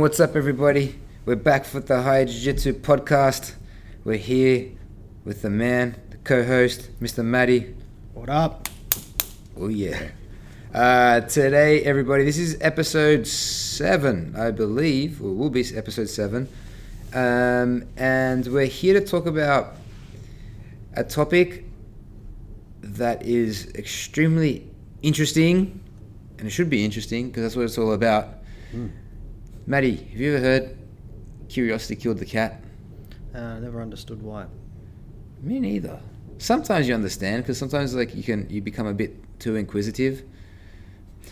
And what's up, everybody? We're back for the High Jiu Jitsu podcast. We're here with the man, the co host, Mr. Matty. What up? Oh, yeah. Uh, today, everybody, this is episode seven, I believe, or will be episode seven. Um, and we're here to talk about a topic that is extremely interesting, and it should be interesting because that's what it's all about. Mm. Maddie, have you ever heard curiosity killed the cat? Uh, never understood why. Me neither. Sometimes you understand because sometimes like you can you become a bit too inquisitive.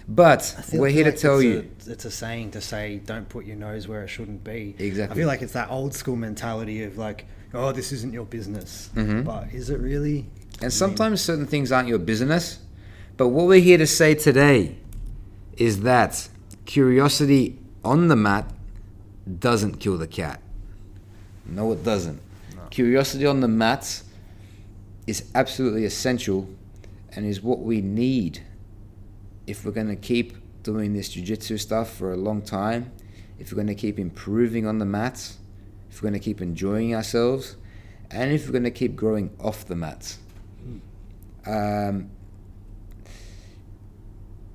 But we're here feel to tell it's you. A, it's a saying to say, "Don't put your nose where it shouldn't be." Exactly. I feel like it's that old school mentality of like, "Oh, this isn't your business," mm-hmm. but is it really? And sometimes certain things aren't your business. But what we're here to say today is that curiosity on the mat doesn't kill the cat. No, it doesn't. No. Curiosity on the mats is absolutely essential and is what we need if we're going to keep doing this jiu-jitsu stuff for a long time, if we're going to keep improving on the mats, if we're going to keep enjoying ourselves, and if we're going to keep growing off the mats. Um,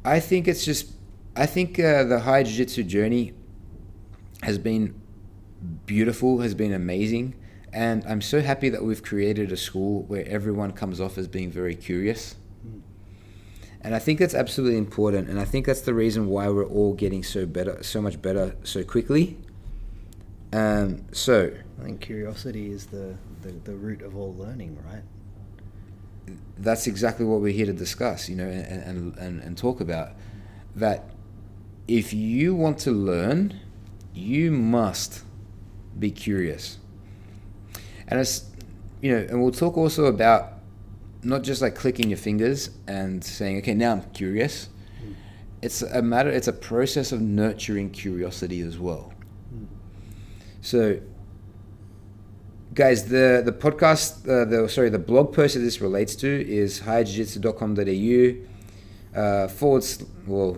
I think it's just, I think uh, the high jiu-jitsu journey has been beautiful, has been amazing, and I'm so happy that we've created a school where everyone comes off as being very curious. And I think that's absolutely important, and I think that's the reason why we're all getting so better, so much better, so quickly. Um, so I think curiosity is the, the, the root of all learning, right? that's exactly what we're here to discuss, you know, and, and, and, and talk about. That if you want to learn, you must be curious. And it's, you know, and we'll talk also about not just like clicking your fingers and saying, okay, now I'm curious. It's a matter, it's a process of nurturing curiosity as well. So, guys, the the podcast, uh, the sorry, the blog post that this relates to is highjujitsu.com.au uh, forward. Well,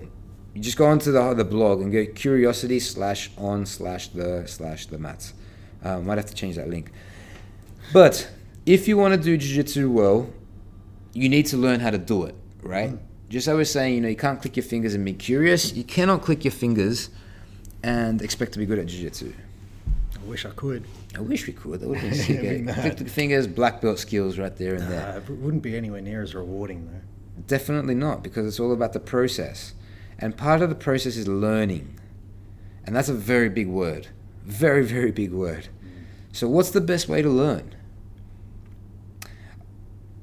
you just go onto the the blog and go curiosity slash on slash the slash the mats. Uh, might have to change that link. But if you want to do jiu-jitsu well, you need to learn how to do it, right? Just as I was saying, you know, you can't click your fingers and be curious. You cannot click your fingers and expect to be good at jiu-jitsu. I wish I could. I wish we could. That would been sick. Be eh? Click the fingers, black belt skills right there and Uh, there. it wouldn't be anywhere near as rewarding though. Definitely not, because it's all about the process. And part of the process is learning. And that's a very big word. Very, very big word. So, what's the best way to learn?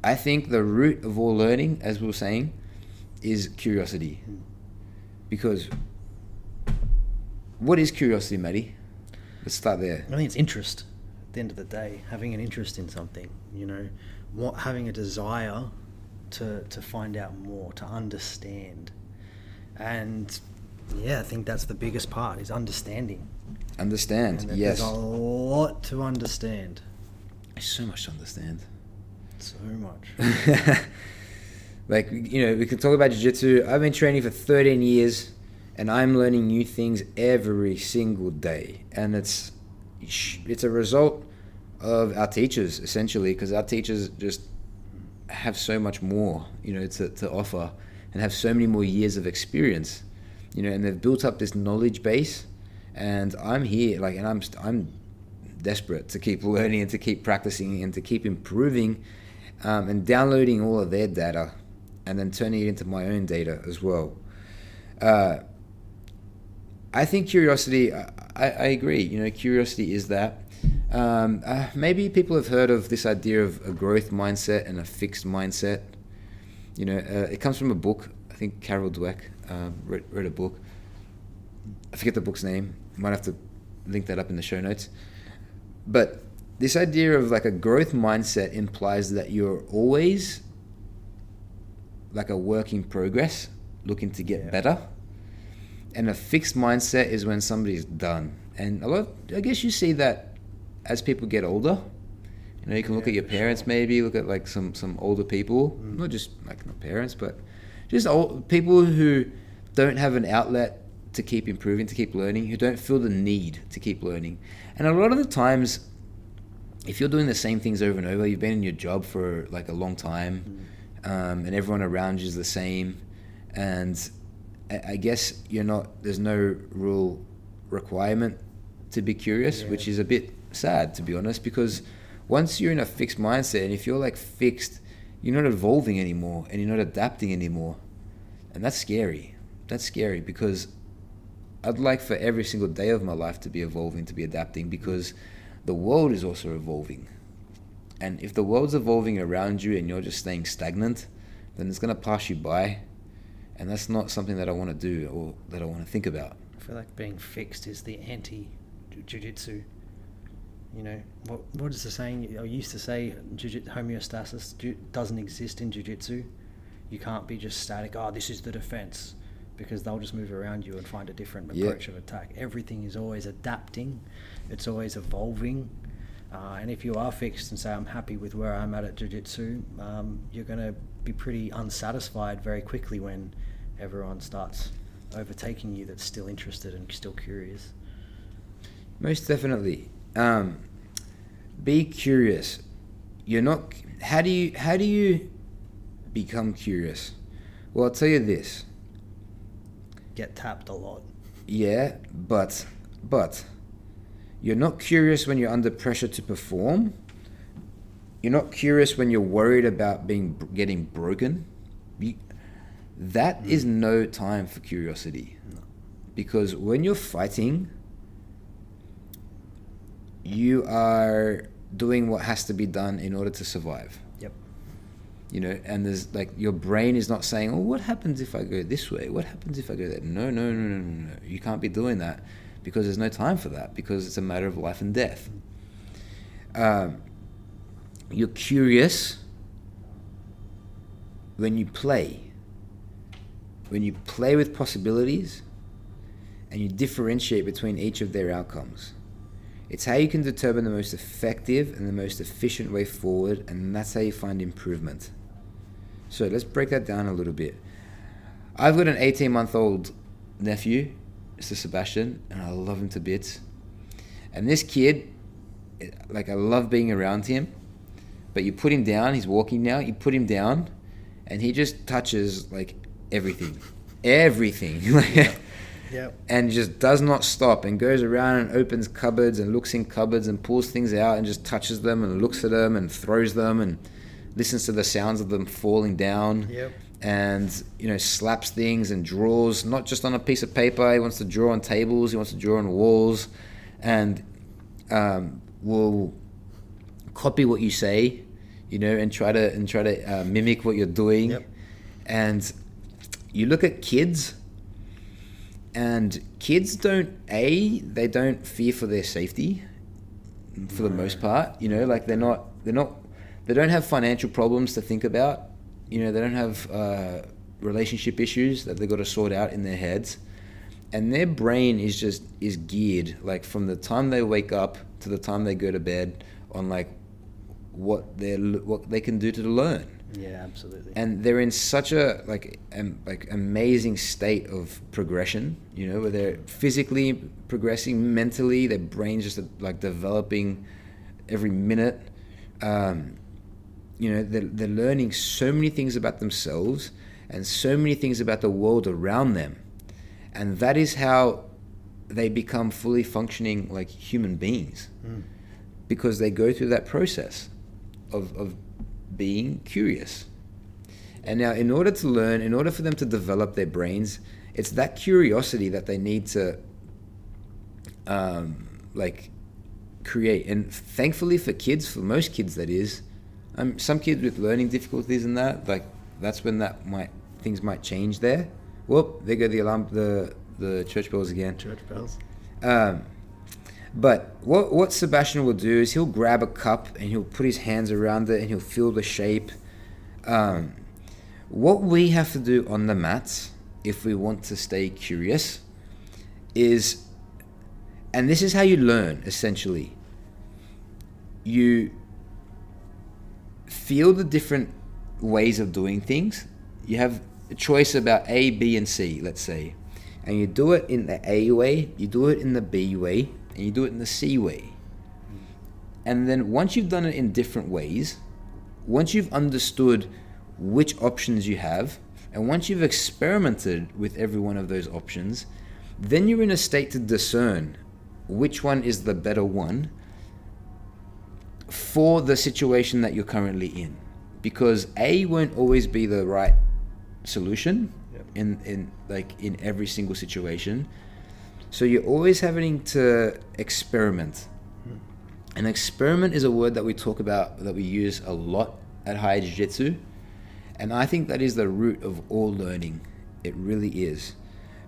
I think the root of all learning, as we were saying, is curiosity. Because what is curiosity, Matty? Let's start there. I think it's interest. At the end of the day, having an interest in something, you know, what having a desire to to find out more, to understand, and yeah, I think that's the biggest part is understanding. Understand, And that yes. there's a lot to understand. There's so much to understand. So much. like you know, we can talk about jiu-jitsu. I've been training for 13 years, and I'm learning new things every single day, and it's it's a result of our teachers essentially, because our teachers just have so much more, you know, to, to offer, and have so many more years of experience, you know, and they've built up this knowledge base, and I'm here, like, and I'm I'm desperate to keep learning and to keep practicing and to keep improving um, and downloading all of their data and then turning it into my own data as well. Uh, I think curiosity, I, I I agree, you know, curiosity is that. Um, uh, maybe people have heard of this idea of a growth mindset and a fixed mindset. You know, uh, it comes from a book. I think Carol Dweck uh, wrote, wrote a book. I forget the book's name. Might have to link that up in the show notes. But this idea of like a growth mindset implies that you're always like a work in progress, looking to get Yeah. better. And a fixed mindset is when somebody's done. And a lot, I guess you see that as people get older. You know, you can look Yeah, at your parents, sure. maybe look at like some some older people, Mm. not just like not parents, but just old people who don't have an outlet to keep improving, to keep learning, who don't feel the need to keep learning. And a lot of the times, if you're doing the same things over and over, you've been in your job for like a long time, um, and everyone around you is the same, and I, I guess you're not. There's no real requirement to be curious, Yeah. which is a bit sad to be honest, because once you're in a fixed mindset, and if you're like fixed, you're not evolving anymore, and you're not adapting anymore, and that's scary. That's scary because I'd like for every single day of my life to be evolving, to be adapting, because the world is also evolving. And if the world's evolving around you and you're just staying stagnant, then it's going to pass you by. And that's not something that I want to do or that I want to think about. I feel like being fixed is the anti jujitsu. You know, what what is the saying? I used to say homeostasis doesn't exist in jujitsu. You can't be just static. Oh, this is the defense, because they'll just move around you and find a different Yeah. approach of attack. Everything is always adapting. It's always evolving. Uh, and if you are fixed and say I'm happy with where I'm at at jiu-jitsu, um, you're going to be pretty unsatisfied very quickly when everyone starts overtaking you that's still interested and still curious. Most definitely. Um, be curious. You're not. How do you? How do you become curious? Well, I'll tell you this. Get tapped a lot. Yeah, but but you're not curious when you're under pressure to perform. You're not curious when you're worried about being getting broken. You, that is no time for curiosity. No. Because when you're fighting, you are doing what has to be done in order to survive. Yep. You know, and there's like your brain is not saying, "Oh, what happens if I go this way? What happens if I go that?" No, no, no, no, no, no. You can't be doing that because there's no time for that because it's a matter of life and death. Um, you're curious when you play. When you play with possibilities and you differentiate between each of their outcomes. It's how you can determine the most effective and the most efficient way forward, and that's how you find improvement. So let's break that down a little bit. I've got an 18 month old nephew, Mr. Sebastian, and I love him to bits. And this kid, like, I love being around him, but you put him down, he's walking now, you put him down, and he just touches, like, everything. Everything. Yep. and just does not stop and goes around and opens cupboards and looks in cupboards and pulls things out and just touches them and looks at them and throws them and listens to the sounds of them falling down Yep. and you know slaps things and draws not just on a piece of paper he wants to draw on tables he wants to draw on walls and um, will copy what you say you know and try to and try to uh, mimic what you're doing Yep. and you look at kids and kids don't a they don't fear for their safety for the most part you know like they're not they're not they don't have financial problems to think about. You know they don't have uh, relationship issues that they've got to sort out in their heads. And their brain is just is geared like from the time they wake up to the time they go to bed on like what they what they can do to learn Yeah, absolutely. and they're in such a like um, like amazing state of progression you know where they're physically progressing mentally their brains just like developing every minute um, you know they're, they're learning so many things about themselves and so many things about the world around them and that is how they become fully functioning like human beings Mm. because they go through that process of, of being curious. And now, in order to learn, in order for them to develop their brains, it's that curiosity that they need to, um, like, create. And thankfully for kids, for most kids, that is, um, some kids with learning difficulties and that, like, that's when that might things might change there. Whoop! There go the alarm, the the church bells again. Church bells. Um, but what what Sebastian will do is he'll grab a cup and he'll put his hands around it and he'll feel the shape. Um, what we have to do on the mats, if we want to stay curious, is, and this is how you learn essentially. You feel the different ways of doing things. You have a choice about A, B, and C, let's say. And you do it in the A way, you do it in the B way, and you do it in the C way. And then once you've done it in different ways, once you've understood which options you have, and once you've experimented with every one of those options, then you're in a state to discern which one is the better one for the situation that you're currently in. Because A won't always be the right solution Yep. in, in like in every single situation. So you're always having to experiment. Hmm. And experiment is a word that we talk about that we use a lot at high jiu-jitsu. And I think that is the root of all learning. It really is.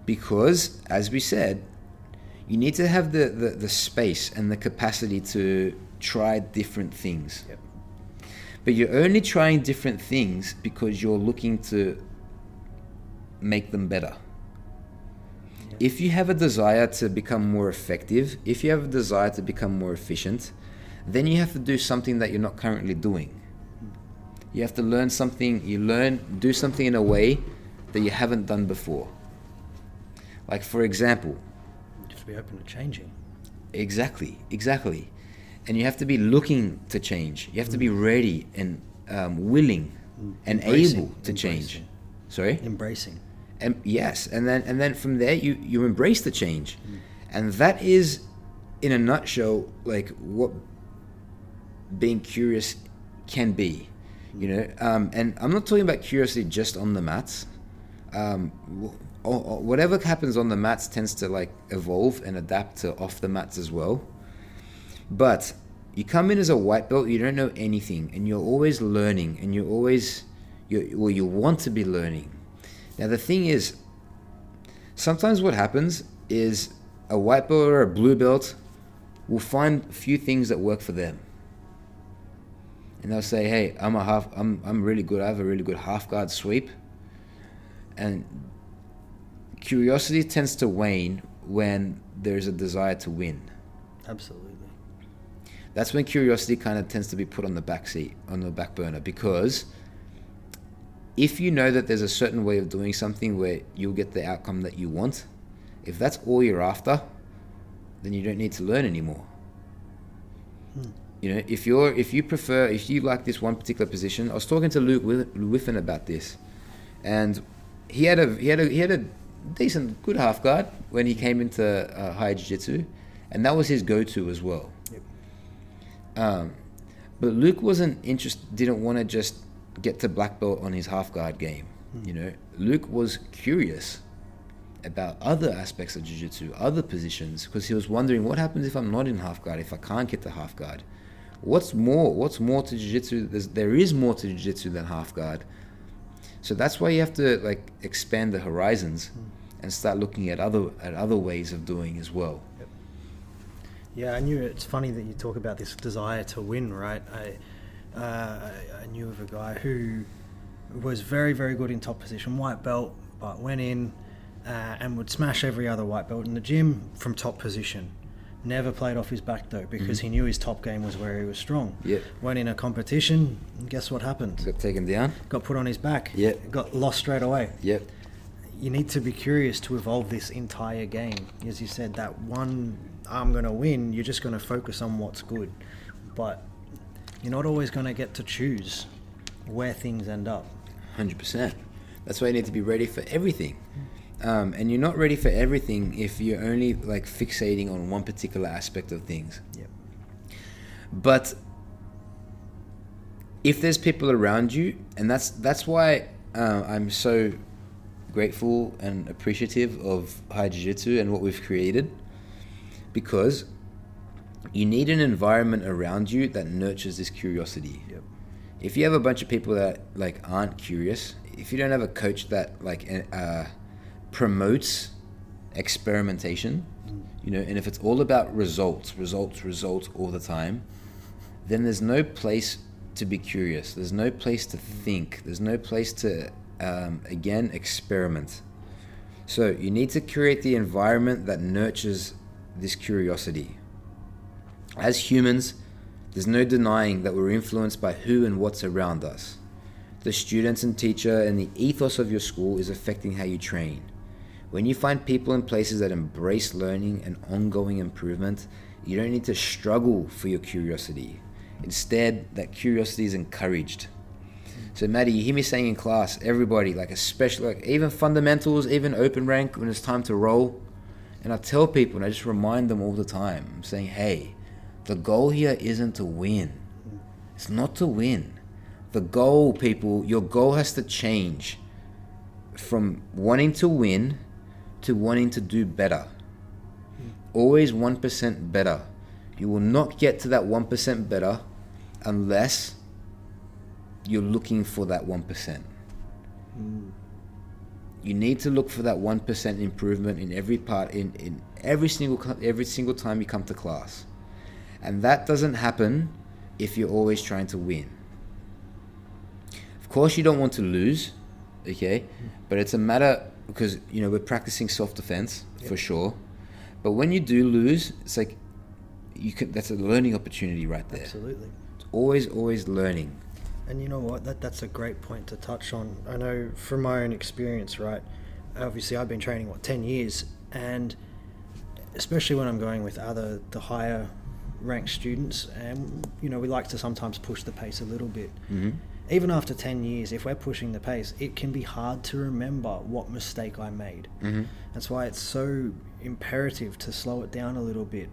Because, as we said, you need to have the, the, the space and the capacity to try different things. Yep. But you're only trying different things because you're looking to make them better. If you have a desire to become more effective, if you have a desire to become more efficient, then you have to do something that you're not currently doing. You have to learn something, you learn, do something in a way that you haven't done before. Like, for example, You have to be open to changing. Exactly, exactly. And you have to be looking to change. You have to be ready and um, willing and Embracing, able to change. Sorry. Embracing. And yes, and then and then from there you you embrace the change, and that is, in a nutshell, like what being curious can be. You know, um, and I'm not talking about curiosity just on the mats. Um, or, or whatever happens on the mats tends to like evolve and adapt to off the mats as well. But you come in as a white belt, you don't know anything, and you're always learning, and you're always, you well, you want to be learning. Now the thing is, sometimes what happens is a white belt or a blue belt will find a few things that work for them, and they'll say, "Hey, I'm a half, I'm I'm really good. I have a really good half guard sweep," and curiosity tends to wane when there's a desire to win Absolutely. that's when curiosity kind of tends to be put on the back seat, on the back burner, because if you know that there's a certain way of doing something where you'll get the outcome that you want, if that's all you're after, then you don't need to learn anymore. You know, if you're if you prefer if you like this one particular position, I was talking to Luke Whiffen about this, and he had a he had a he had a decent good half guard when he came into uh, high jiu jitsu, and that was his go to as well. Yep. Um, but Luke wasn't interested, didn't want to just get to black belt on his half guard game. You know, Luke was curious about other aspects of jiu-jitsu, other positions, because he was wondering what happens if I'm not in half guard, if I can't get to half guard. What's more? What's more to jiu-jitsu? There's, there is more to jiu-jitsu than half guard. So that's why you have to like expand the horizons and start looking at other at other ways of doing as well. Yeah, I knew it's funny that you talk about this desire to win, right? I, uh, I- knew of a guy who was very, very good in top position, white belt, but went in uh, and would smash every other white belt in the gym from top position. Never played off his back though because he knew his top game was where he was strong. Yep. Went in a competition, and guess what happened? Got taken down. Got put on his back. Yep. Got lost straight away Yep. you need to be curious to evolve this entire game. As you said, that one I'm going to win, you're just going to focus on what's good. But you're not always going to get to choose where things end up. Hundred percent. That's why you need to be ready for everything. Um, and you're not ready for everything if you're only like fixating on one particular aspect of things. Yep. But if there's people around you, and that's that's why uh, I'm so grateful and appreciative of High Jiu Jitsu and what we've created, because you need an environment around you that nurtures this curiosity. Yep. if you have a bunch of people that like aren't curious if you don't have a coach that like uh, promotes experimentation you know and if it's all about results results results all the time then there's no place to be curious. There's no place to think. There's no place to um, again experiment. So you need to create the environment that nurtures this curiosity as humans, there's no denying that we're influenced by who and what's around us. The students and teacher and the ethos of your school is affecting how you train. When you find people in places that embrace learning and ongoing improvement, you don't need to struggle for your curiosity. Instead, that curiosity is encouraged. So, Maddie, you hear me saying in class, everybody, like especially like even fundamentals, even open rank, when it's time to roll, and I tell people, and I just remind them all the time, I'm saying, hey, the goal here isn't to win. It's not to win. The goal, people, your goal has to change from wanting to win to wanting to do better. Always 1% better. You will not get to that 1% better unless you're looking for that 1%. You need to look for that 1% improvement in every part in, in every single every single time you come to class. And that doesn't happen if you're always trying to win. Of course you don't want to lose, okay? But it's a matter because you know we're practicing self-defense for sure. But when you do lose, it's like you can that's a learning opportunity right there. Absolutely. It's always always learning. And you know what? That that's a great point to touch on. I know from my own experience, right? Obviously, I've been training what ten years, and especially when I'm going with other the higher ranked students, and you know we like to sometimes push the pace a little bit. Mhm. Even after ten years, if we're pushing the pace, it can be hard to remember what mistake I made. Mhm. That's why it's so imperative to slow it down a little bit.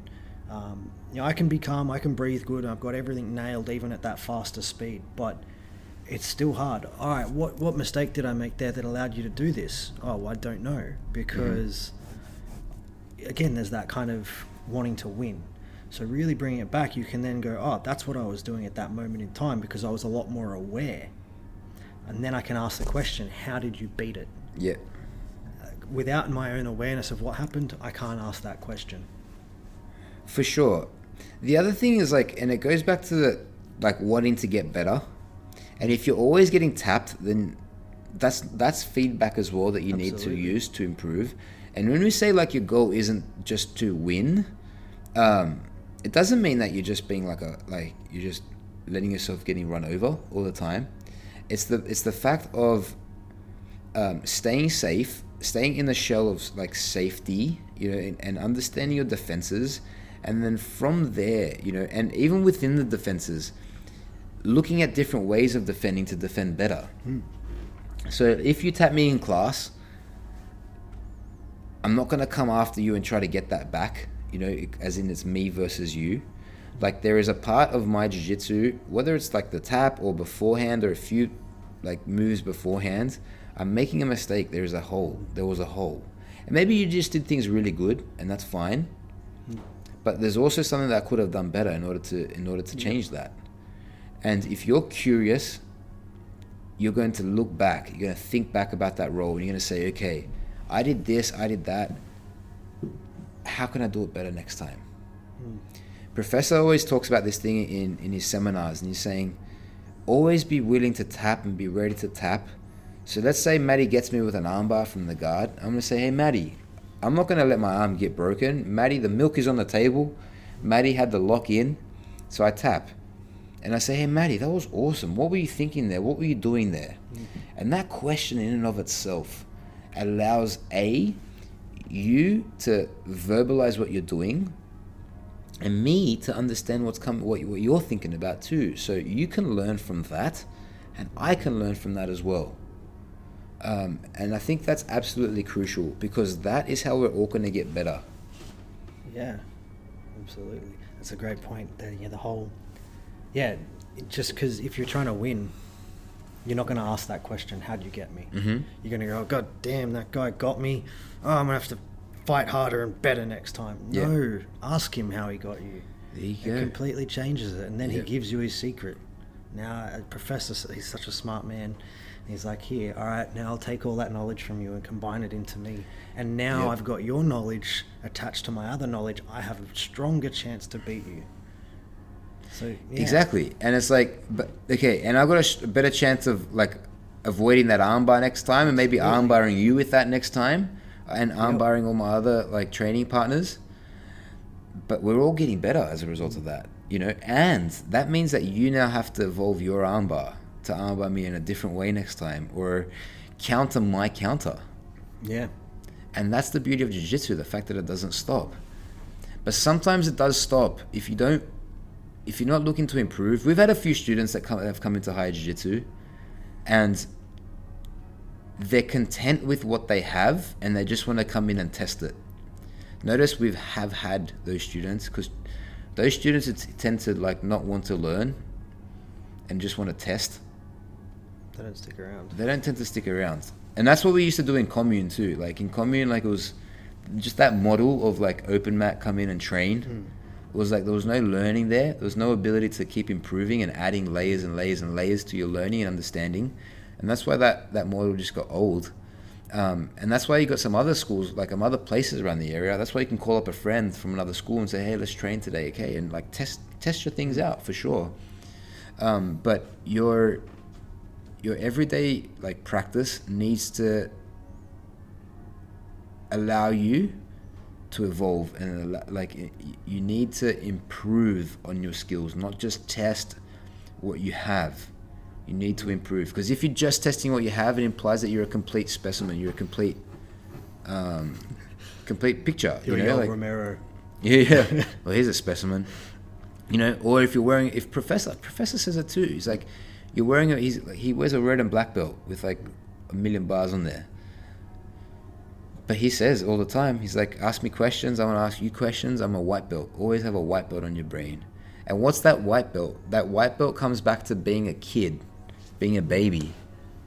Um, you know, I can be calm, I can breathe good, I've got everything nailed even at that faster speed, but it's still hard. All right, what what mistake did I make there that allowed you to do this? Oh, I don't know because again, there's that kind of wanting to win. So really bringing it back, you can then go, oh, that's what I was doing at that moment in time because I was a lot more aware. And then I can ask the question, how did you beat it? Yeah. Without my own awareness of what happened, I can't ask that question. For sure. The other thing is like, and it goes back to the like wanting to get better. And if you're always getting tapped, then that's that's feedback as well that you need to use to improve. And when we say like your goal isn't just to win, um, it doesn't mean that you're just being like a like you're just letting yourself getting run over all the time. It's the it's the fact of um, staying safe, staying in the shell of like safety, you know, and, and understanding your defenses, and then from there, you know, and even within the defenses, looking at different ways of defending to defend better. So if you tap me in class, I'm not gonna come after you and try to get that back, you know, as in it's me versus you. Like there is a part of my jiu-jitsu, whether it's like the tap or beforehand or a few like moves beforehand, I'm making a mistake. There is a hole. There was a hole. And maybe you just did things really good and that's fine. But there's also something that I could have done better in order to in order to change that. And if you're curious, you're going to look back, you're going to think back about that role, and you're going to say, okay, I did this, I did that. How can I do it better next time? Hmm. Professor always talks about this thing in, in his seminars, and he's saying, always be willing to tap and be ready to tap. So let's say Maddie gets me with an armbar from the guard. I'm going to say, hey, Maddie, I'm not going to let my arm get broken. Maddie, the milk is on the table. Maddie had the lock in. So I tap. And I say, hey, Maddie, that was awesome. What were you thinking there? What were you doing there? Hmm. And that question, in and of itself, allows A, you to verbalize what you're doing, and me to understand what's coming, what, you're thinking about too. So you can learn from that, and I can learn from that as well. Um, and I think that's absolutely crucial because that is how we're all going to get better. Yeah, absolutely. That's a great point. The, yeah, the whole, yeah, just because if you're trying to win, you're not going to ask that question. How'd you get me? Mhm. You're going to go, oh, God damn, that guy got me. Oh, I'm going to have to fight harder and better next time. Yeah. No, ask him how he got you. There you It go. completely changes it, and then he gives you his secret. Now, a professor, he's such a smart man. He's like, here, all right, now I'll take all that knowledge from you and combine it into me. And now Yeah. I've got your knowledge attached to my other knowledge. I have a stronger chance to beat you. So yeah. Exactly, and it's like, but okay, and I've got a, sh- a better chance of like avoiding that armbar next time, and maybe Absolutely. armbarring you with that next time, and armbarring all my other like training partners. But we're all getting better as a result of that, you know, and that means that you now have to evolve your armbar to armbar me in a different way next time, or counter my counter. Yeah. And that's the beauty of jiu-jitsu, the fact that it doesn't stop. But sometimes it does stop if you don't if you're not looking to improve. We've had a few students that come, have come into higher jiu-jitsu and they're content with what they have and they just want to come in and test it. Notice we have had those students because those students tend to like not want to learn and just want to test. They don't stick around. They don't tend to stick around, and that's what we used to do in commune too. Like in commune, like it was just that model of like open mat, come in and train. Mm. Was like there was no learning there. There was no ability to keep improving and adding layers and layers and layers to your learning and understanding, and that's why that that model just got old. Um, and that's why you got some other schools, like some other places around the area. That's why you can call up a friend from another school and say, "Hey, let's train today, okay?" And like test test your things out for sure. Um, but your your everyday like practice needs to allow you to evolve and like you need to improve on your skills, not just test what you have. You need to improve because if you're just testing what you have, it implies that you're a complete specimen. You're a complete, um, complete picture. You're you know, like, Romero. yeah, yeah. well, here's a specimen. You know, or if you're wearing, if professor professor says it too. He's like, you're wearing a. He's he wears a red and black belt with like a million bars on there. But he says all the time, he's like, ask me questions. I want to ask you questions. I'm a white belt. Always have a white belt on your brain. And what's that white belt? That white belt comes back to being a kid, being a baby.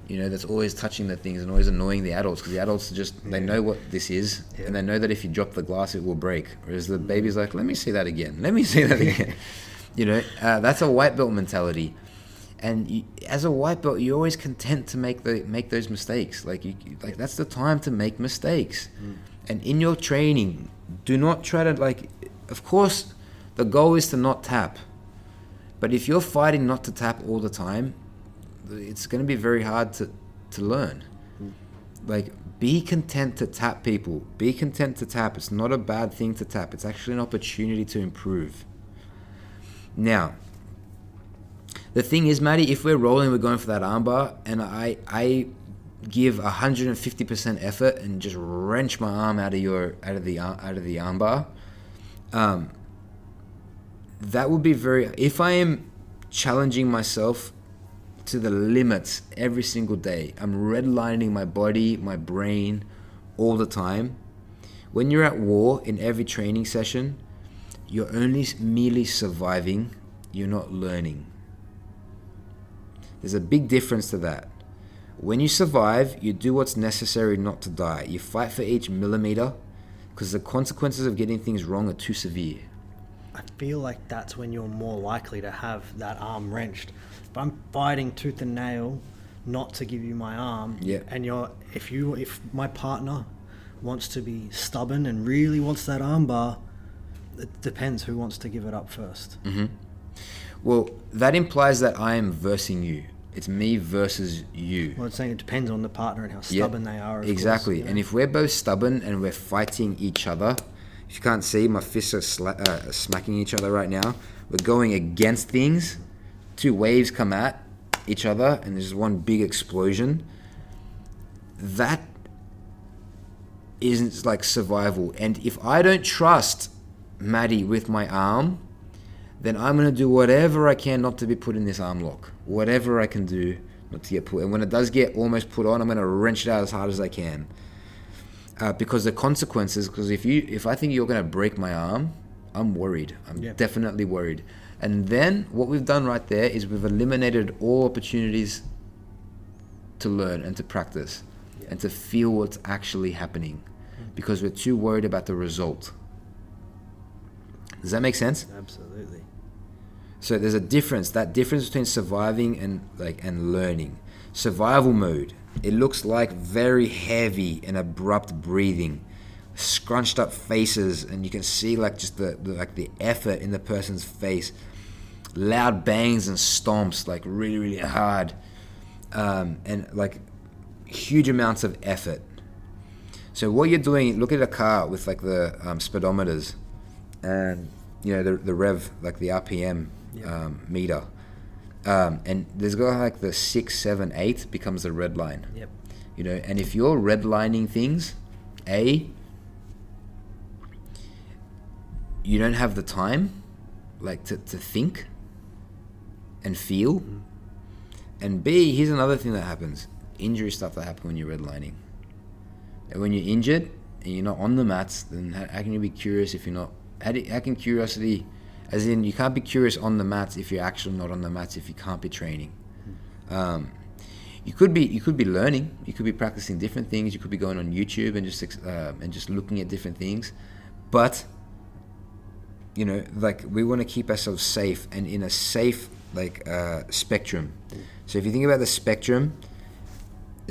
You know, that's always touching the things and always annoying the adults because the adults are just, they know what this is Yeah. and they know that if you drop the glass, it will break. Whereas the baby's like, let me see that again. Let me see that again. you know, uh, that's a white belt mentality. And you, as a white belt, you're always content to make the make those mistakes. Like you, like that's the time to make mistakes. Mm. And in your training, do not try to like. Of course, the goal is to not tap. But if you're fighting not to tap all the time, it's going to be very hard to to learn. Mm. Like be content to tap people. Be content to tap. It's not a bad thing to tap. It's actually an opportunity to improve. Now, the thing is, Maddie, if we're rolling, we're going for that armbar, and I I give 150% effort and just wrench my arm out of your out of the out of the armbar. Um, that would be very. If I am challenging myself to the limits every single day, I'm redlining my body, my brain, all the time. When you're at war in every training session, you're only merely surviving. You're not learning. There's a big difference to that. When you survive, you do what's necessary not to die. You fight for each millimeter because the consequences of getting things wrong are too severe. I feel like that's when you're more likely to have that arm wrenched. If I'm fighting tooth and nail not to give you my arm, Yeah. and you're if you if my partner wants to be stubborn and really wants that arm bar, it depends who wants to give it up first. Mm-hmm. Well, that implies that I am versing you. It's me versus you. Well, it's saying it depends on the partner and how Yeah, stubborn they are. course, exactly. you know. And if we're both stubborn and we're fighting each other, if you can't see, my fists are sla- uh, smacking each other right now. We're going against things. Two waves come at each other, and there's one big explosion. That isn't like survival. And if I don't trust Maddie with my arm, then I'm gonna do whatever I can not to be put in this arm lock. Whatever I can do not to get put. And when it does get almost put on, I'm gonna wrench it out as hard as I can. Uh, because the consequences. Because if you, if I think you're gonna break my arm, I'm worried. I'm Yeah. definitely worried. And then what we've done right there is we've eliminated all opportunities to learn and to practice Yeah. and to feel what's actually happening because we're too worried about the result. Does that make sense? absolutely. So there's a difference. That difference between surviving and like and learning. Survival mode. It looks like very heavy and abrupt breathing, scrunched up faces, and you can see like just the, the like the effort in the person's face. Loud bangs and stomps, like really really hard, um, and like huge amounts of effort. So what you're doing, look at a car with like the um, speedometers, and you know the the rev, like the RPM Um, meter, um, and there's got like the six, seven, eight becomes the red line. Yep. You know, and if you're redlining things, A, you don't have the time, like to, to think and feel. And B, here's another thing that happens injury stuff that happens when you're redlining. And when you're injured and you're not on the mats, then how, how can you be curious if you're not? How, do, how can curiosity, as in, you can't be curious on the mats if you're actually not on the mats if you can't be training. Um, you could be you could be learning. You could be practicing different things. You could be going on YouTube and just uh, and just looking at different things, but you know, like we want to keep ourselves safe and in a safe like uh, spectrum. So if you think about the spectrum,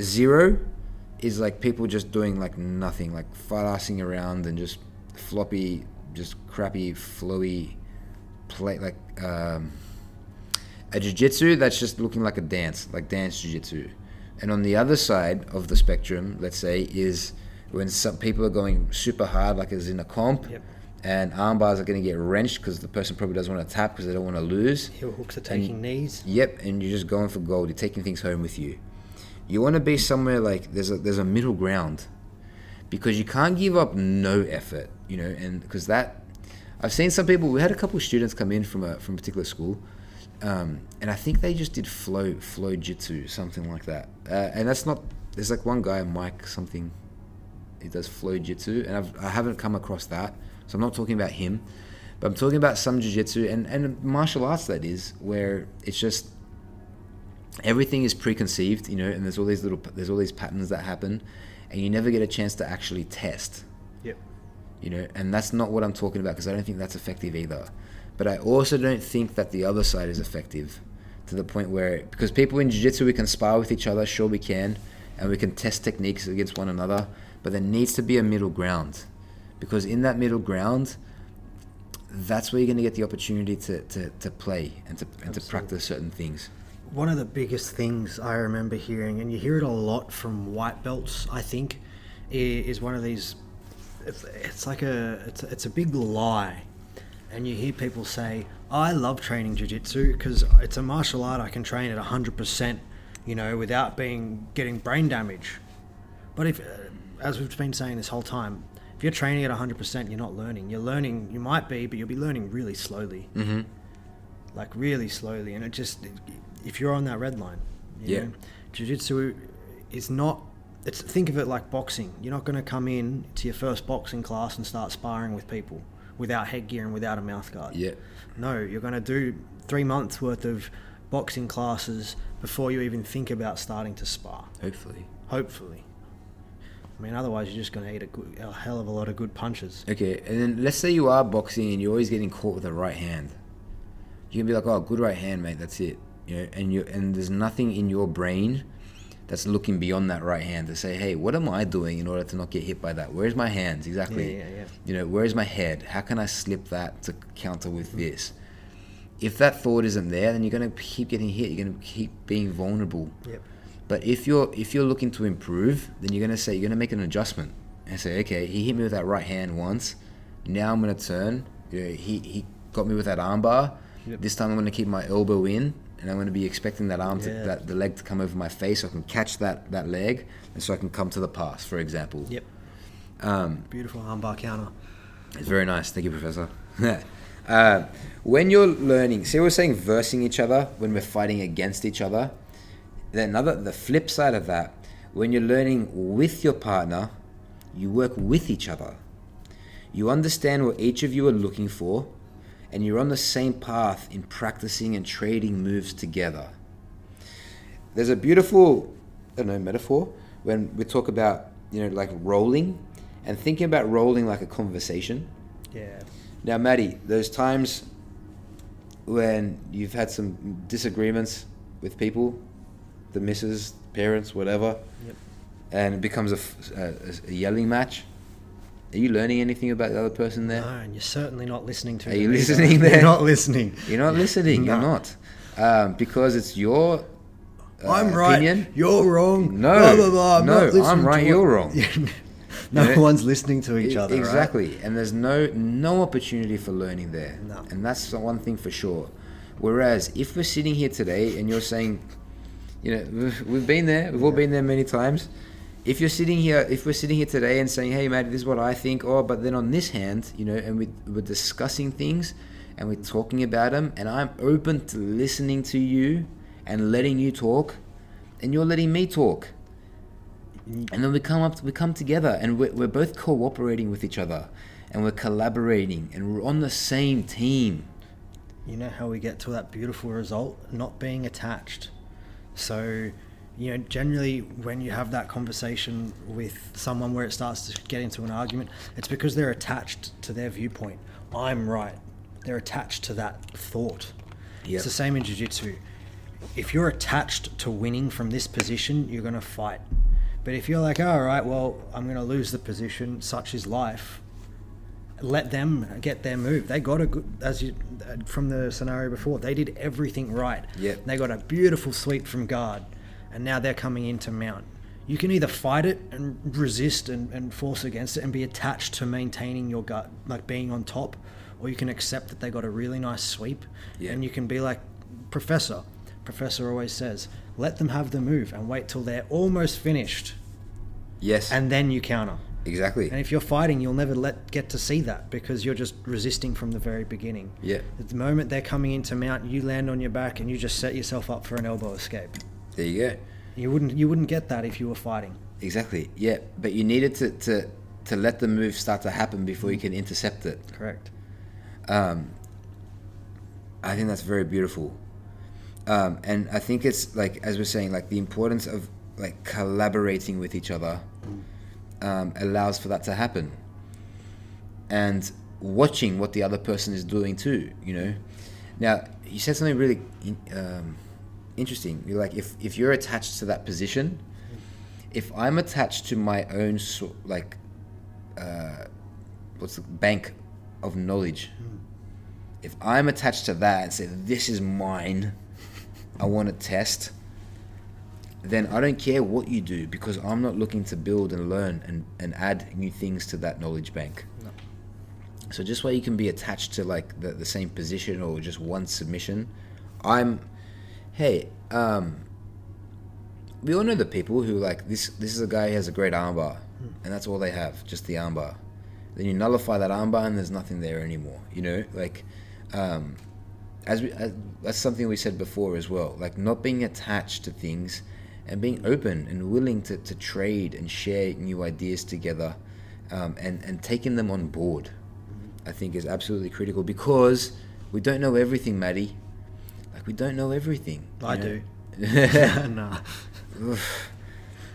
zero is like people just doing like nothing, like fat around and just floppy, just crappy, flowy, play like um, a jiu-jitsu that's just looking like a dance, like dance jiu-jitsu. And on the other side of the spectrum, let's say, is when some people are going super hard, like as in a comp, Yep. and arm bars are going to get wrenched because the person probably doesn't want to tap because they don't want to lose. Heel hooks are taking knees. Yep, and you're just going for gold. You're taking things home with you. You want to be somewhere like there's a there's a middle ground, because you can't give up no effort. You know, and because that, I've seen some people. We had a couple of students come in from a from a particular school, um, and I think they just did flow flow jitsu something like that. Uh, and that's not. There's like one guy, Mike something. He does flow jitsu, and I've, I haven't come across that, so I'm not talking about him. But I'm talking about some jiu-jitsu and, and martial arts that is, where it's just everything is preconceived, you know, and there's all these little there's all these patterns that happen, and you never get a chance to actually test. You know, and that's not what I'm talking about because I don't think that's effective either. But I also don't think that the other side is effective to the point where because people in jiu-jitsu we can spar with each other, sure we can, and we can test techniques against one another, but there needs to be a middle ground because in that middle ground that's where you're going to get the opportunity to, to, to play and to, and to practice certain things. One of the biggest things I remember hearing, and you hear it a lot from white belts, I think, is one of these. It's, it's like a it's, a- it's a big lie, and you hear people say, "I love training jiu-jitsu because it's a martial art I can train at hundred percent, you know, without being getting brain damage." But if, uh, as we've been saying this whole time, if you're training at 100%, you're not learning. You're learning, you might be, but you'll be learning really slowly. Mm-hmm. Like really slowly. And it just, if you're on that red line, you Yeah. know, jiu-jitsu is not, it's, think of it like boxing. You're not going to come in to your first boxing class and start sparring with people without headgear and without a mouth guard. Yeah. No, you're going to do three months worth of boxing classes before you even think about starting to spar Hopefully. hopefully. I mean, otherwise you're just going to eat a, good, a hell of a lot of good punches. Okay, and then let's say you are boxing and you're always getting caught with a right hand. You can be like, "Oh, good right hand, mate. That's it." You know, and you and there's nothing in your brain that's looking beyond that right hand to say, "Hey, what am I doing in order to not get hit by that? Where's my hands exactly? Yeah, yeah, yeah. You know, where's my head? How can I slip that to counter with mm-hmm. this?" If that thought isn't there, then you're gonna keep getting hit. You're gonna keep being vulnerable. Yep. But if you're if you're looking to improve, then you're gonna say you're gonna make an adjustment and say, okay, he hit me with that right hand once. Now I'm gonna turn. You know, he he got me with that arm bar. Yep. This time I'm gonna keep my elbow in, and I'm gonna be expecting that arm to Yeah. that the leg to come over my face, so I can catch that that leg, and so I can come to the pass, for example. Yep. Um, Beautiful armbar counter. it's very nice. Thank you, Professor. uh, when you're learning, see, we're saying versing each other when we're fighting against each other. Then another, the flip side of that, when you're learning with your partner, you work with each other. You understand what each of you are looking for, and you're on the same path in practicing and trading moves together. There's a beautiful, I don't know, metaphor when we talk about, you know, like rolling and thinking about rolling like a conversation. Yeah. Now, Maddie, those times when you've had some disagreements with people, the missus, parents, whatever, Yep. and it becomes a yelling match. Are you learning anything about the other person there? No, and you're certainly not listening to Are you either. listening there? You're not listening. You're not listening. You're not, um, because it's your. uh, I'm right. Opinion. You're wrong. No, Blah, blah, blah. I'm no, not listening I'm right, you're wrong. no You know? one's listening to each other. right? Exactly, and there's no no opportunity for learning there, No. and that's the one thing for sure. Whereas if we're sitting here today and you're saying, you know, we've, we've been there, we've all Yeah. been there many times. If you're sitting here, if we're sitting here today and saying, "Hey, mate, this is what I think," oh, but then on this hand, you know, and we, we're discussing things and we're talking about them, and I'm open to listening to you and letting you talk, and you're letting me talk, mm-hmm. and then we come up, we come together, and we're, we're both cooperating with each other, and we're collaborating, and we're on the same team. You know how we get to that beautiful result? Not being attached. So, you know, generally when you have that conversation with someone where it starts to get into an argument, it's because they're attached to their viewpoint. I'm right. They're attached to that thought. Yep. It's the same in jiu-jitsu. If you're attached to winning from this position, you're going to fight. But if you're like, all right, well, I'm going to lose the position, such is life. Let them get their move. They got a good, as you from the scenario before, they did everything right. Yep. They got a beautiful sweep from guard, and now they're coming into mount. You can either fight it and resist and, and force against it and be attached to maintaining your gut, like being on top, or you can accept that they got a really nice sweep, Yeah. and you can be like, Professor. Professor always says, let them have the move and wait till they're almost finished, Yes, and then you counter. exactly. And if you're fighting, you'll never let get to see that because you're just resisting from the very beginning. Yeah, At the moment they're coming into mount, you land on your back and you just set yourself up for an elbow escape. There you go. You wouldn't you wouldn't get that if you were fighting. Exactly. Yeah, but you needed to to to let the move start to happen before you can intercept it. Correct. Um, I think that's very beautiful. Um, and I think it's like as we're saying, like the importance of like collaborating with each other um, allows for that to happen, and watching what the other person is doing too. You know, now you said something really um, interesting. You're like if if you're attached to that position, if I'm attached to my own so, like uh, what's the bank of knowledge if I'm attached to that and say this is mine, I want to test, then I don't care what you do because I'm not looking to build and learn and, and add new things to that knowledge bank. No. So just where you can be attached to like the, the same position or just one submission, I'm hey, um we all know the people who like this this is a guy who has a great armbar and that's all they have, just the armbar. Then you nullify that armbar and there's nothing there anymore. You know, like um, as we as, that's something we said before as well. Like not being attached to things and being open and willing to, to trade and share new ideas together um, and and taking them on board. I think is absolutely critical because we don't know everything, Maddie. Like we don't know everything. I know? do. nah.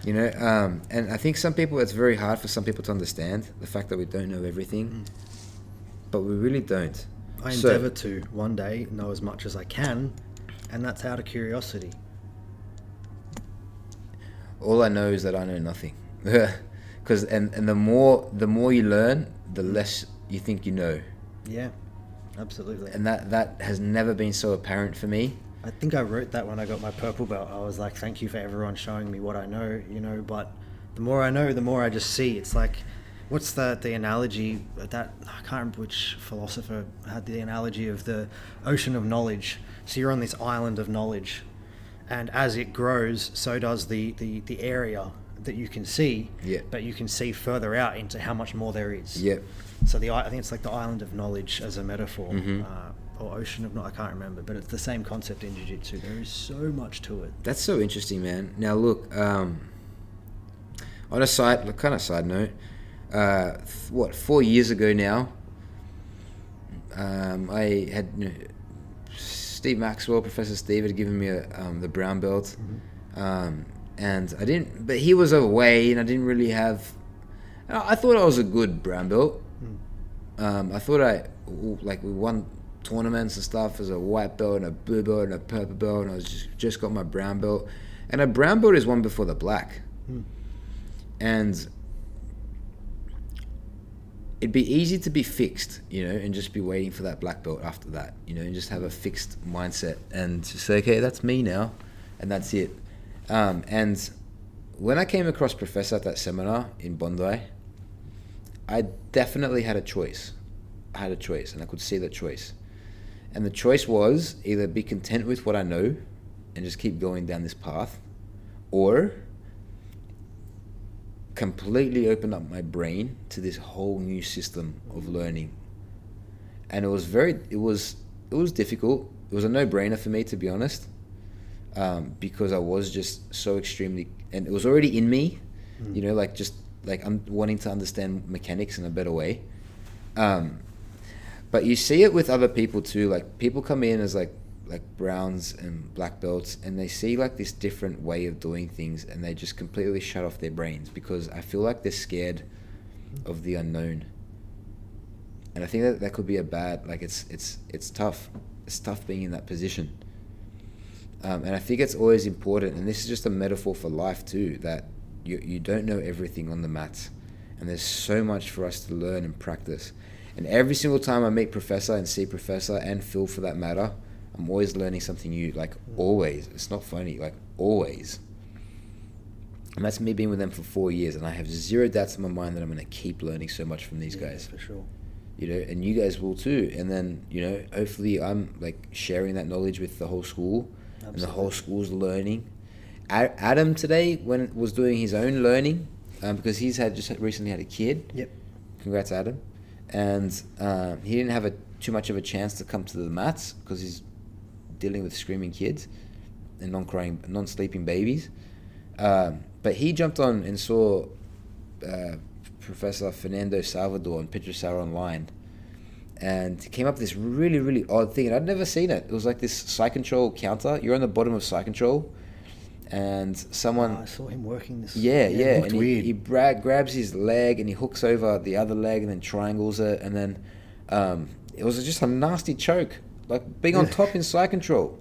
You know, um, and I think some people, it's very hard for some people to understand the fact that we don't know everything, but we really don't. I So- endeavor to one day know as much as I can, and that's out of curiosity. All I know is that I know nothing, because and and the more the more you learn, the less you think you know, Yeah, absolutely. and that that has never been so apparent for me. I think I wrote that when I got my purple belt. I was like, thank you for everyone showing me what I know, you know, but the more I know, the more I just see. It's like, what's the, the analogy that, I can't remember which philosopher had the analogy of the ocean of knowledge. So you're on this island of knowledge, and as it grows, so does the, the, the area that you can see, Yeah. but you can see further out into how much more there is. Yep. So the I think it's like the island of knowledge as a metaphor, Mhm. uh, or ocean of knowledge. I can't remember, but it's the same concept in jiu-jitsu. There is so much to it. That's so interesting, man. Now look, um, on a side kind of side note, uh, th- what four years ago now, um, I had you know, Steve Maxwell, Professor Steve, had given me a, um, the brown belt, um, and I didn't. But he was away, and I didn't really have. I thought I was a good brown belt. Um, I thought I like we won tournaments and stuff as a white belt and a blue belt and a purple belt, and I was just just got my brown belt. And a brown belt is one before the black, Hmm. and it'd be easy to be fixed, you know, and just be waiting for that black belt after that, you know, and just have a fixed mindset and just say, okay, that's me now, and that's it. Um, and when I came across Professor at that seminar in Bondi, I definitely had a choice. I had a choice, and I could see that choice. And the choice was either be content with what I know and just keep going down this path, or completely open up my brain to this whole new system of learning. And it was very, it was, it was difficult. It was a no-brainer for me, to be honest, um, because I was just so extremely, and it was already in me, Mm. you know, like just like I'm wanting to understand mechanics in a better way. Um, but you see it with other people too. Like people come in as like like browns and black belts, and they see like this different way of doing things, and they just completely shut off their brains because I feel like they're scared of the unknown. And I think that that could be a bad like it's it's it's tough. It's tough being in that position. Um, and I think it's always important, and this is just a metaphor for life too, that you you don't know everything on the mats, and there's so much for us to learn and practice. And every single time I meet Professor and see Professor and Phil for that matter, I'm always learning something new. Like always, it's not funny. Like always. And that's me being with them for four years, and I have zero doubts in my mind that I'm going to keep learning so much from these Yeah, guys for sure. you know, and you guys will too. And then, you know, hopefully I'm like sharing that knowledge with the whole school, and the whole school's learning. Adam today, when was doing his own learning, um, because he's had just recently had a kid. Yep. Congrats, Adam. And um, he didn't have a too much of a chance to come to the mats because he's dealing with screaming kids and non-crying, non-sleeping babies. Um, but he jumped on and saw uh, Professor Fernando Salvador on Picture Sour Online. And came up with this really, really odd thing, and I'd never seen it. It was like this side control counter. You're on the bottom of side control, and someone Oh, I saw him working this. yeah, it yeah. And he, weird. he bra- grabs his leg and he hooks over the other leg and then triangles it. And then um, it was just a nasty choke, like being on top in side control.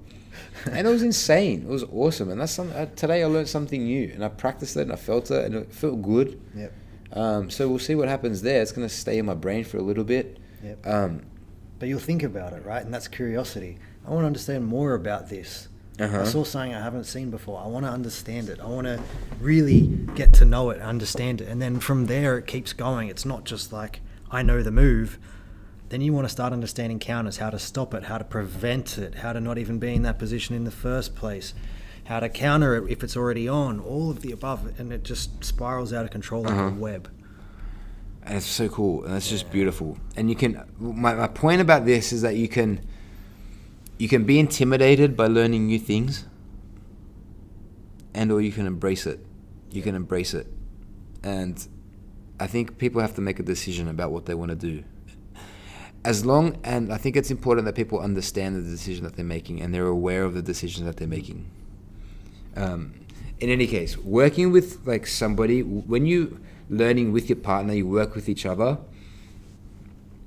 And it was insane. It was awesome. And that's some, uh, today I learned something new and I practiced it and I felt it and it felt good. Yep. Um, so we'll see what happens there. It's going to stay in my brain for a little bit. Yep. Um, But you'll think about it, right? And that's curiosity. I want to understand more about this. Uh-huh. I saw something I haven't seen before. I want to understand it. I want to really get to know it, understand it. And then from there, it keeps going. It's not just like, I know the move. Then you want to start understanding counters, how to stop it, how to prevent it, how to not even be in that position in the first place, how to counter it if it's already on, all of the above. And it just spirals out of control like Uh-huh. a web. And it's so cool, and it's just beautiful. And you can. My, my point about this is that you can. You can be intimidated by learning new things, and or you can embrace it. You can embrace it, and I think people have to make a decision about what they want to do. As long, and I think it's important that people understand the decision that they're making and they're aware of the decisions that they're making. Um, in any case, working with like somebody when you learning with your partner, you work with each other.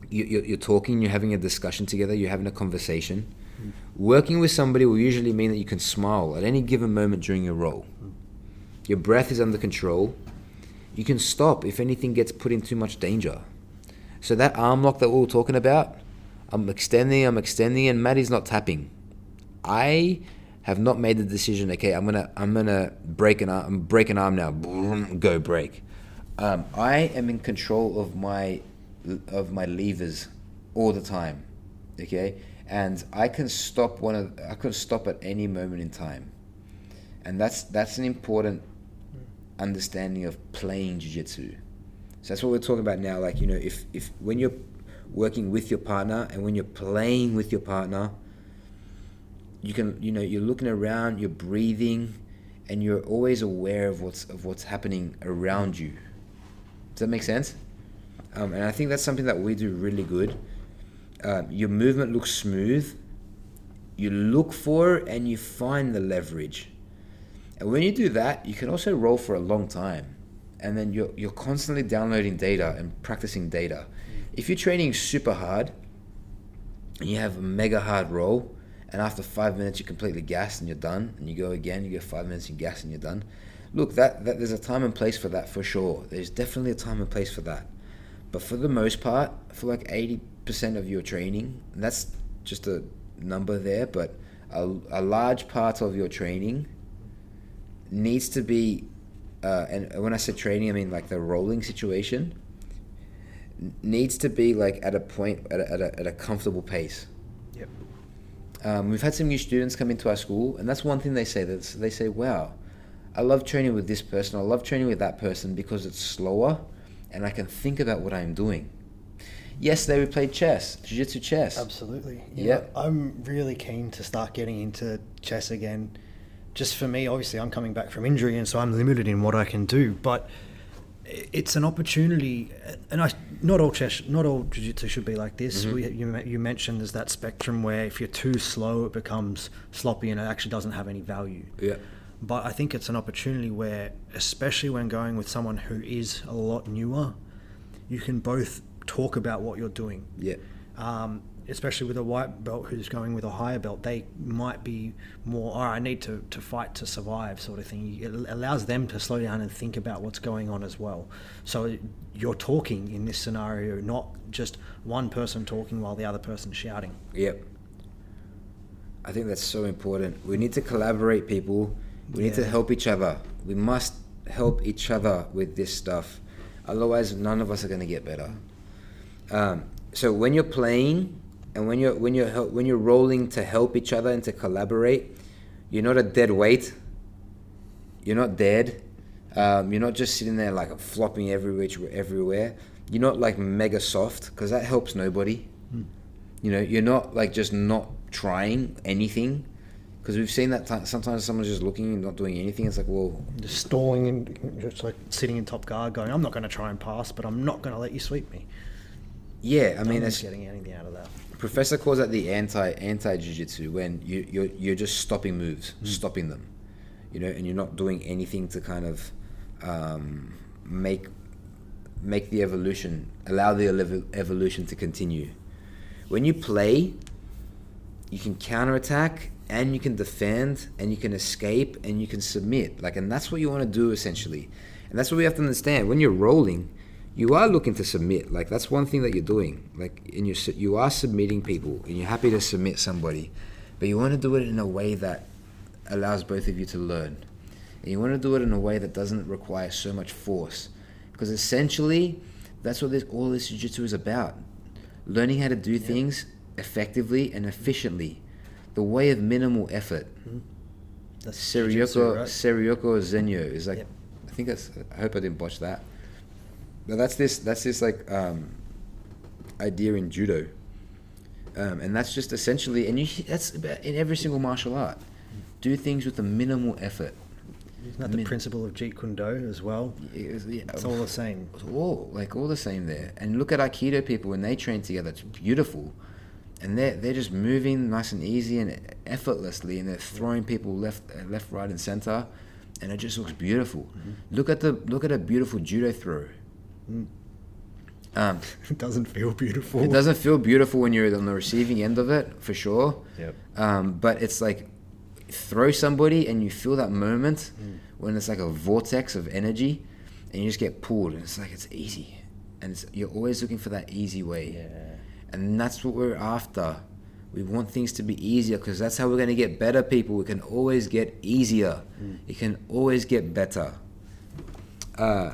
You, you're, you're talking, you're having a discussion together, you're having a conversation. Working with somebody will usually mean that you can smile at any given moment during your role. Your breath is under control. You can stop if anything gets put in too much danger. So that arm lock that we were talking about, I'm extending, I'm extending, and Maddie's not tapping. I have not made the decision. Okay, I'm gonna I'm gonna break an arm. Break an arm now. Go break. Um, I am in control of my of my levers all the time. Okay, and I can stop one of I can stop at any moment in time, and that's that's an important understanding of playing jiu-jitsu. So that's what we're talking about now. Like you know, if if when you're working with your partner and when you're playing with your partner, you can you know you're looking around, you're breathing, and you're always aware of what's of what's happening around you. Does that make sense? Um, and I think that's something that we do really good. Um, your movement looks smooth. You look for and you find the leverage. And when you do that, you can also roll for a long time. And then you're, you're constantly downloading data and practicing data. If you're training super hard and you have a mega hard roll, and after five minutes you're completely gassed and you're done, and you go again, you go five minutes, you're and you're done. Look, that, that there's a time and place for that for sure. There's definitely a time and place for that. But for the most part, for like 80% of your training. that's just a number there, but a, a large part of your training needs to be, uh, and when I say training, I mean like the rolling situation, needs to be like at a point, at a, at a, at a comfortable pace. Yep. Um, we've had some new students come into our school, and that's one thing they say. That they say, "Wow, I love training with this person. I love training with that person because it's slower, and I can think about what I'm doing. Yesterday we played chess, jiu-jitsu chess. Absolutely. Yeah. I'm really keen to start getting into chess again. Just for me, obviously, I'm coming back from injury, and so I'm limited in what I can do. But it's an opportunity, and I not all chess, not all jiu-jitsu should be like this. Mhm. We, you, you mentioned there's that spectrum where if you're too slow, it becomes sloppy, and it actually doesn't have any value. Yeah. But I think it's an opportunity where, especially when going with someone who is a lot newer, you can both talk about what you're doing. Yeah. Um, especially with a white belt who's going with a higher belt, they might be more, all right, I need to, to fight to survive, sort of thing. It allows them to slow down and think about what's going on as well. So you're talking in this scenario, not just one person talking while the other person's shouting. Yep. I think that's so important. We need to collaborate, people. We need to help each other. We must help each other with this stuff. Otherwise, none of us are going to get better. Um, so when you're playing and when you're when you're when you're rolling to help each other and to collaborate, you're not a dead weight. You're not dead. Um, you're not just sitting there like flopping everywhere. Everywhere. You're not like mega soft because that helps nobody. You know, you're not like just not trying anything because we've seen that ti sometimes someone's just looking and not doing anything. It's like, well, Just stalling and just like sitting in top guard going, I'm not going to try and pass, but I'm not going to let you sweep me. Yeah. I mean, it's, getting anything out of that. Professor calls that the anti anti jiu-jitsu when you you're, you're just stopping moves, stopping them, you know, and you're not doing anything to kind of um, make make the evolution allow the elev- evolution to continue. When you play, you can counterattack and you can defend and you can escape and you can submit. Like, and that's what you want to do essentially, and that's what we have to understand. When you're rolling, you are looking to submit. Like that's one thing that you're doing. Like in your su- you are submitting people, and you're happy to submit somebody, but you want to do it in a way that allows both of you to learn, and you want to do it in a way that doesn't require so much force, because essentially, that's what this all this jiu-jitsu is about: learning how to do things effectively and efficiently, the way of minimal effort. Hmm. That's Seiryoku right? Seiryoku Zenyo is like Yep. I think that's I hope I didn't botch that. But that's this that's this like um, idea in judo. Um, and that's just essentially and you that's about in every single martial art. Do things with a minimal effort. Isn't that the Min- principle of Jeet Kune Do as well? It's, yeah, It's all the same. it's all like all the same there. And look at Aikido people when they train together, it's beautiful. And they're they're just moving nice and easy and effortlessly, and they're throwing people left, uh, left, right, and center, and it just looks beautiful. Look at the look at a beautiful judo throw. Mm. Um, It doesn't feel beautiful. it doesn't feel beautiful when you're on the receiving end of it, for sure. Yep. Um, but it's like throw somebody and you feel that moment Mm. when it's like a vortex of energy and you just get pulled and it's like it's easy and it's, you're always looking for that easy way Yeah. and that's what we're after we want things to be easier because that's how we're going to get better people we can always get easier Mm. it can always get better uh,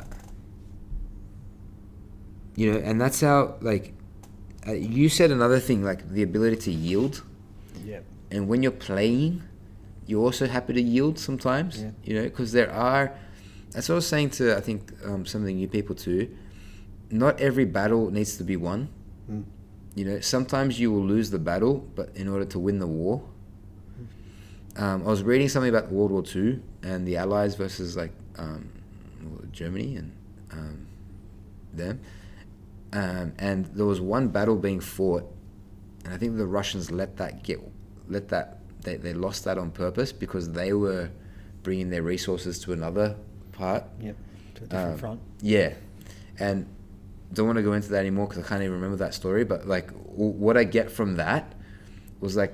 you know and that's how like uh, you said another thing like the ability to yield Yep. and when you're playing, you're also happy to yield sometimes. Yeah. You know, because there are. That's what I was saying to I think um, some of the new people too. Not every battle needs to be won. Mm. You know, sometimes you will lose the battle, but in order to win the war. Um, I was reading something about World War Two and the Allies versus like um, Germany and um, them, um, and there was one battle being fought, and I think the Russians let that get let that they, they lost that on purpose because they were bringing their resources to another part. Yep. To a different Um, front. Yeah, and don't want to go into that anymore because I can't even remember that story. But like, w- what I get from that was like,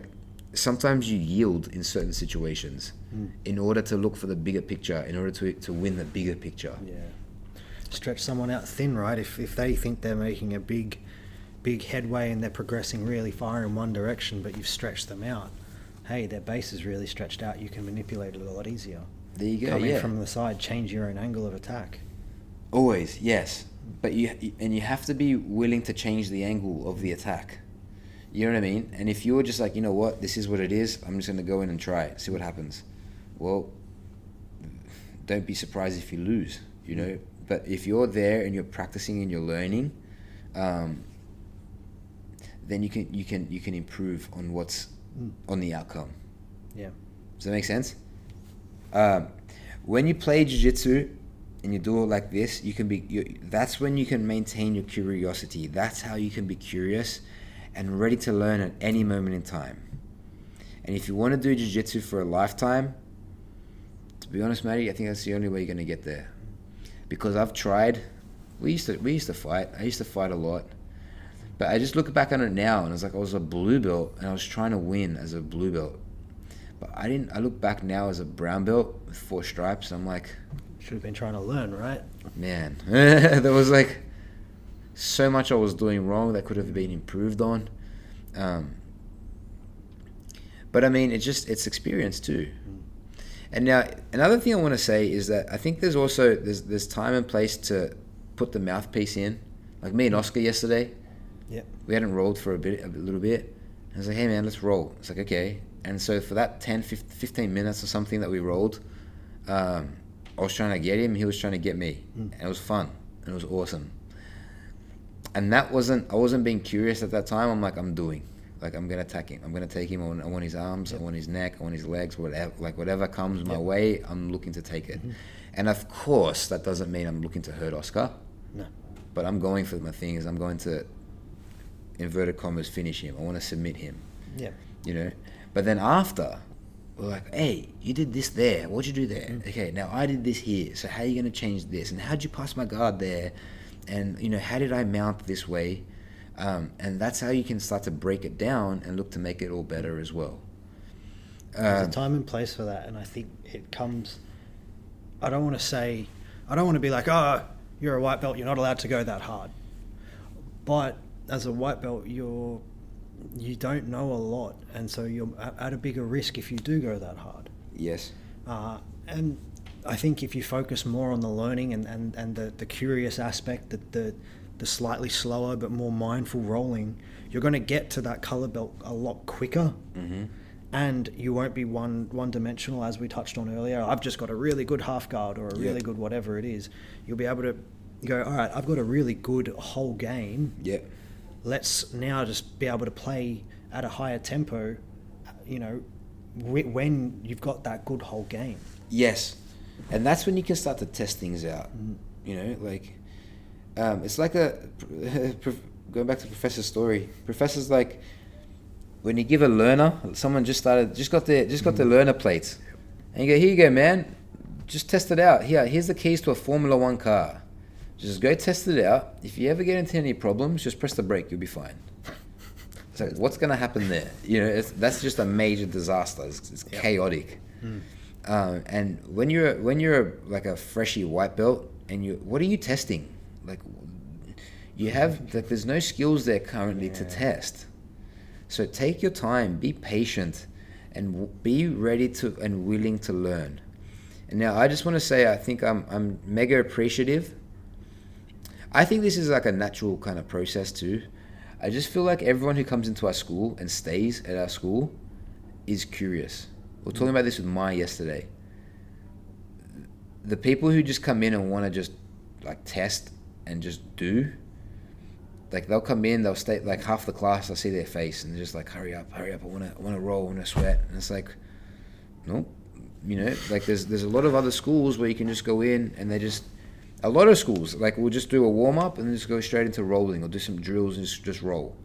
sometimes you yield in certain situations Mm. in order to look for the bigger picture, in order to to win the bigger picture. Yeah. Stretch someone out thin, right? If if they think they're making a big, big headway and they're progressing really far in one direction, but you've stretched them out, hey, their base is really stretched out. You can manipulate it a lot easier. There you go. Coming yeah. from the side, change your own angle of attack. Always, yes. But you and you have to be willing to change the angle of the attack. You know what I mean? And if you're just like, you know what, this is what it is, I'm just gonna go in and try it, see what happens. Well, don't be surprised if you lose. You know, but if you're there and you're practicing and you're learning, um, then you can you can you can improve on what's Mm. on the outcome. Yeah. Does that make sense? Um, when you play jiu-jitsu and you do it like this, you can be. You, that's when you can maintain your curiosity. That's how you can be curious and ready to learn at any moment in time. And if you want to do jiu-jitsu for a lifetime, to be honest, Matty, I think that's the only way you're going to get there. Because I've tried. We used to we used to fight. I used to fight a lot. But I just look back on it now and it's like I was a blue belt and I was trying to win as a blue belt. But I didn't I look back now as a brown belt with four stripes, I'm like, Should have been trying to learn, right? man, there was like so much I was doing wrong that could have been improved on. Um, but I mean, it's just it's experience too. And now another thing I want to say is that I think there's also there's there's time and place to put the mouthpiece in. Like me and Oscar yesterday, Yep. we hadn't rolled for a bit a little bit. I was like, hey man, let's roll. It's like okay. And so for that 10, 15 minutes or something that we rolled, um, I was trying to get him. He was trying to get me, Mm. and it was fun. And it was awesome. And that wasn't. I wasn't being curious at that time. I'm like, I'm doing. Like I'm gonna attack him. I'm gonna take him. on, want, I want his arms. I want his neck. I want his legs. Whatever. Like whatever comes my Yep. way, I'm looking to take it. Mhm. And of course, that doesn't mean I'm looking to hurt Oscar. No. But I'm going for my thing. Is I'm going to inverted commas finish him. I want to submit him Yeah. you know. But then after, we're like, hey, you did this there. What'd you do there? Mm. Okay, now I did this here. So how are you going to change this? And how'd you pass my guard there? And you know, how did I mount this way? Um, and that's how you can start to break it down and look to make it all better as well. There's Um, a time and place for that, and I think it comes. I don't want to say, I don't want to be like, oh, you're a white belt, you're not allowed to go that hard. But as a white belt, you're you don't know a lot, and so you're at a bigger risk if you do go that hard. yes. Uh, and I think if you focus more on the learning and, and, and the, the curious aspect, the, the, the slightly slower but more mindful rolling, you're going to get to that color belt a lot quicker. hmm And you won't be one one dimensional, as we touched on earlier. I've just got a really good half guard or a really good whatever it is. You'll be able to go, all right, I've got a really good whole game. Yeah. Let's now just be able to play at a higher tempo, you know, whe- when you've got that good whole game. Yes, and that's when you can start to test things out. Mm. You know, like um, it's like a going back to Professor's story. Professor's like when you give a learner, someone just started, just got their just got the learner plates, and you go, here you go, man, just test it out. Here, here's the keys to a Formula One car. Just go test it out. If you ever get into any problems, just press the brake. You'll be fine. so what's going to happen there? You know, it's, that's just a major disaster. It's, it's Yep. chaotic. Mm. Um, and when you're when you're like a freshy white belt, and you what are you testing? Like you have like there's no skills there currently to test. So take your time, be patient, and w- be ready to and willing to learn. And now I just want to say I think I'm I'm mega appreciative. I think this is like a natural kind of process too. I just feel like everyone who comes into our school and stays at our school is curious. We are talking about this with Maya yesterday. The people who just come in and want to just like test and just do, like they'll come in, they'll stay like half the class. I see their face and they're just like, "Hurry up, hurry up! I want to, I want to roll, I want to sweat." And it's like, nope, you know, like there's there's a lot of other schools where you can just go in and they just a lot of schools like we'll just do a warm up and then just go straight into rolling or do some drills and just, just roll.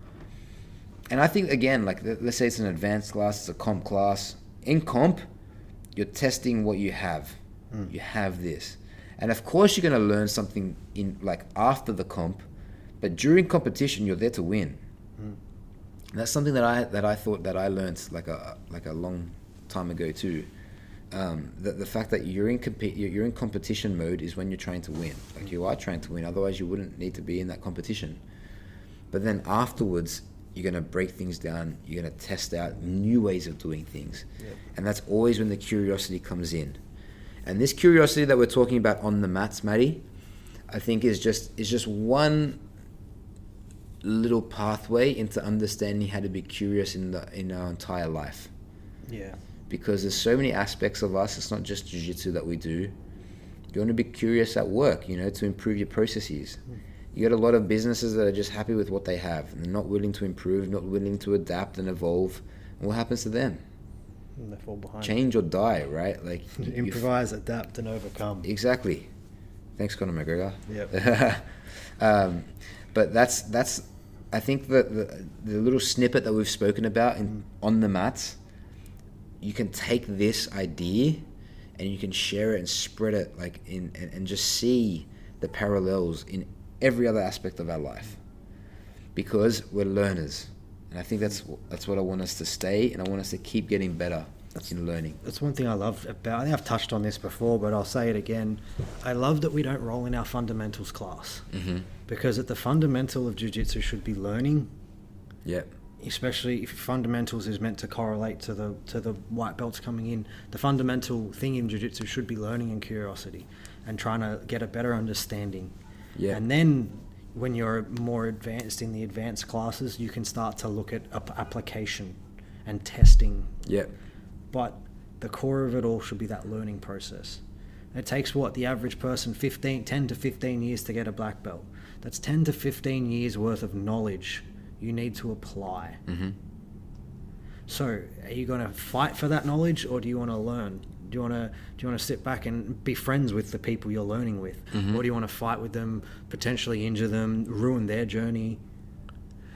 And I think again, like let's say it's an advanced class, it's a comp class. In comp, you're testing what you have. Mm. You have this, and of course you're gonna learn something in like after the comp, but during competition you're there to win. Mm. That's something that I that I thought that I learned like a like a long time ago too. Um, the, the fact that you're in compete you're, you're in competition mode is when you're trying to win. Like you are trying to win. Otherwise, you wouldn't need to be in that competition. But then afterwards, you're gonna break things down. You're gonna test out new ways of doing things, Yep. and that's always when the curiosity comes in. And this curiosity that we're talking about on the mats, Maddie, I think is just is just one little pathway into understanding how to be curious in the in our entire life Yeah. because there's so many aspects of us. It's not just jiu-jitsu that we do. You want to be curious at work, you know, to improve your processes. Hmm. You got a lot of businesses that are just happy with what they have and they're not willing to improve, not willing to adapt and evolve. And what happens to them? And they fall behind. Change or die, right? Like Improvise, adapt, and overcome. Exactly. Thanks, Conor McGregor. Yep. um, but that's that's. I think that the, the little snippet that we've spoken about in on the mats, you can take this idea, and you can share it and spread it like in and, and just see the parallels in every other aspect of our life, because we're learners, and I think that's that's what I want us to stay, and I want us to keep getting better in learning. That's one thing I love about. I think I've touched on this before, but I'll say it again. I love that we don't roll in our fundamentals class Mm-hmm. because at the fundamental of jiu-jitsu should be learning, Yeah. especially if fundamentals is meant to correlate to the to the white belts coming in. The fundamental thing in jiu-jitsu should be learning and curiosity, and trying to get a better understanding. Yeah. And then when you're more advanced in the advanced classes, you can start to look at ap- application and testing Yep. but the core of it all should be that learning process. It takes what the average person 15, 10 to 15 years to get a black belt. That's 10 to 15 years worth of knowledge you need to apply. Mm-hmm. So, are you going to fight for that knowledge or do you want to learn? Do you want to do you want to sit back and be friends with the people you're learning with? Mhm. Or do you want to fight with them, potentially injure them, ruin their journey?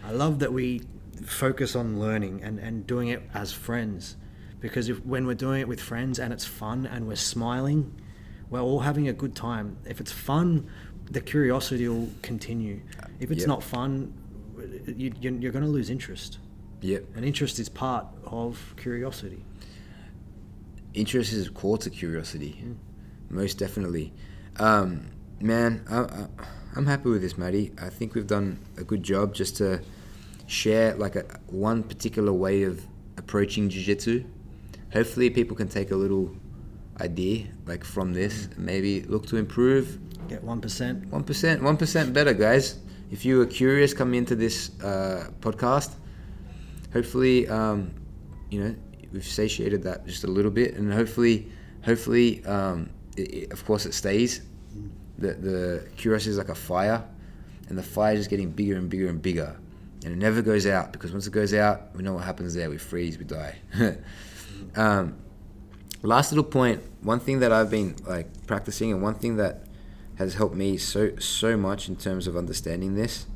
I love that we focus on learning and, and doing it as friends. Because if when we're doing it with friends and it's fun and we're smiling, we're all having a good time. If it's fun, the curiosity will continue. If it's Yep. not fun, you, you- you're going to lose interest. Yep. And interest is part of curiosity. Interest is core to curiosity, most definitely. Um, man, I, I, I'm happy with this, Matty. I think we've done a good job just to share like a one particular way of approaching jiu-jitsu. Hopefully, people can take a little idea like from this, maybe look to improve. Get one percent. One percent, one percent better, guys. If you are curious coming into this uh, podcast, hopefully, um, you know, we've satiated that just a little bit, and hopefully, hopefully, um, it, it- of course, it stays. The the curiosity is like a fire, and the fire is getting bigger and bigger and bigger, and it never goes out because once it goes out, we know what happens there. We freeze, we die. um, last little point. One thing that I've been like practicing, and one thing that has helped me so so much in terms of understanding this.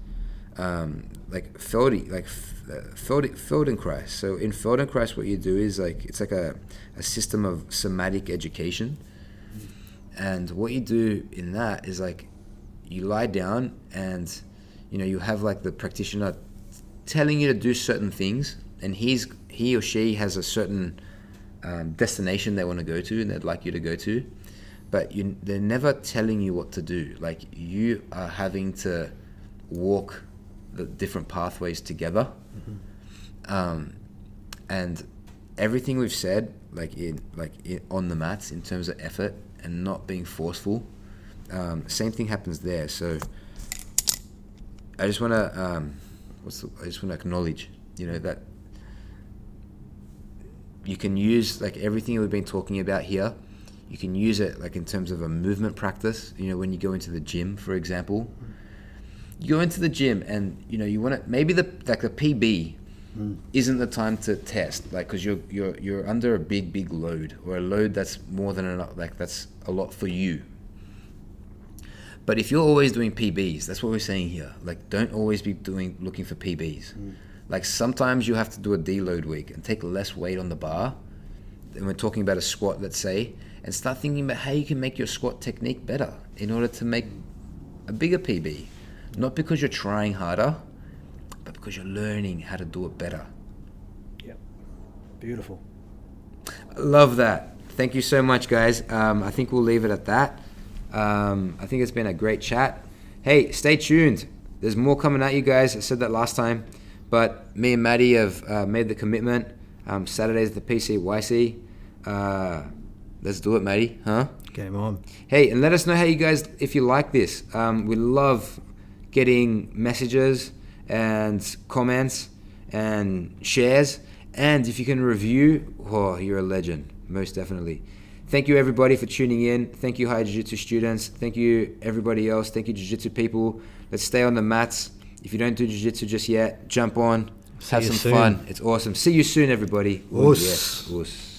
Um, like Feldy, like uh, Felden, Feldenkrais. So in Feldenkrais, what you do is like it's like a, a system of somatic education, and what you do in that is like you lie down and you know you have like the practitioner telling you to do certain things, and he's he or she has a certain um, destination they want to go to and they'd like you to go to, but you they're never telling you what to do. Like you are having to walk the different pathways together, um, and everything we've said, like in like in, on the mats, in terms of effort and not being forceful, um, same thing happens there. So I just want to, um, what's the, I just want to acknowledge, you know, that you can use like everything we've been talking about here. You can use it like in terms of a movement practice. You know, when you go into the gym, for example, you go into the gym and you know you want to maybe the like the PB hmm. isn't the time to test like because you're you're you're under a big big load or a load that's more than enough like that's a lot for you. But if you're always doing PBs, that's what we're saying here. Like, don't always be doing looking for PBs. Hmm. Like sometimes you have to do a deload week and take less weight on the bar. And we're talking about a squat, let's say, and start thinking about how you can make your squat technique better in order to make a bigger PB. Not because you're trying harder, but because you're learning how to do it better. Yep. Beautiful. Love that. Thank you so much, guys. Um, I think we'll leave it at that. Um, I think it's been a great chat. Hey, stay tuned. There's more coming at you guys. I said that last time, but me and Maddie have uh, made the commitment. Um, Saturdays at the PCYC. Uh, let's do it, Maddie. Huh? Game on. Hey, and let us know how you guys, if you like this. Um, we love getting messages and comments and shares. And if you can review, oh, you're a legend, most definitely. Thank you everybody for tuning in. Thank you High Jiu Jitsu students. Thank you everybody else. Thank you Jiu Jitsu people. Let's stay on the mats. If you don't do Jiu Jitsu just yet, jump on. See have some soon. fun. It's awesome. See you soon, everybody. Yes. Us.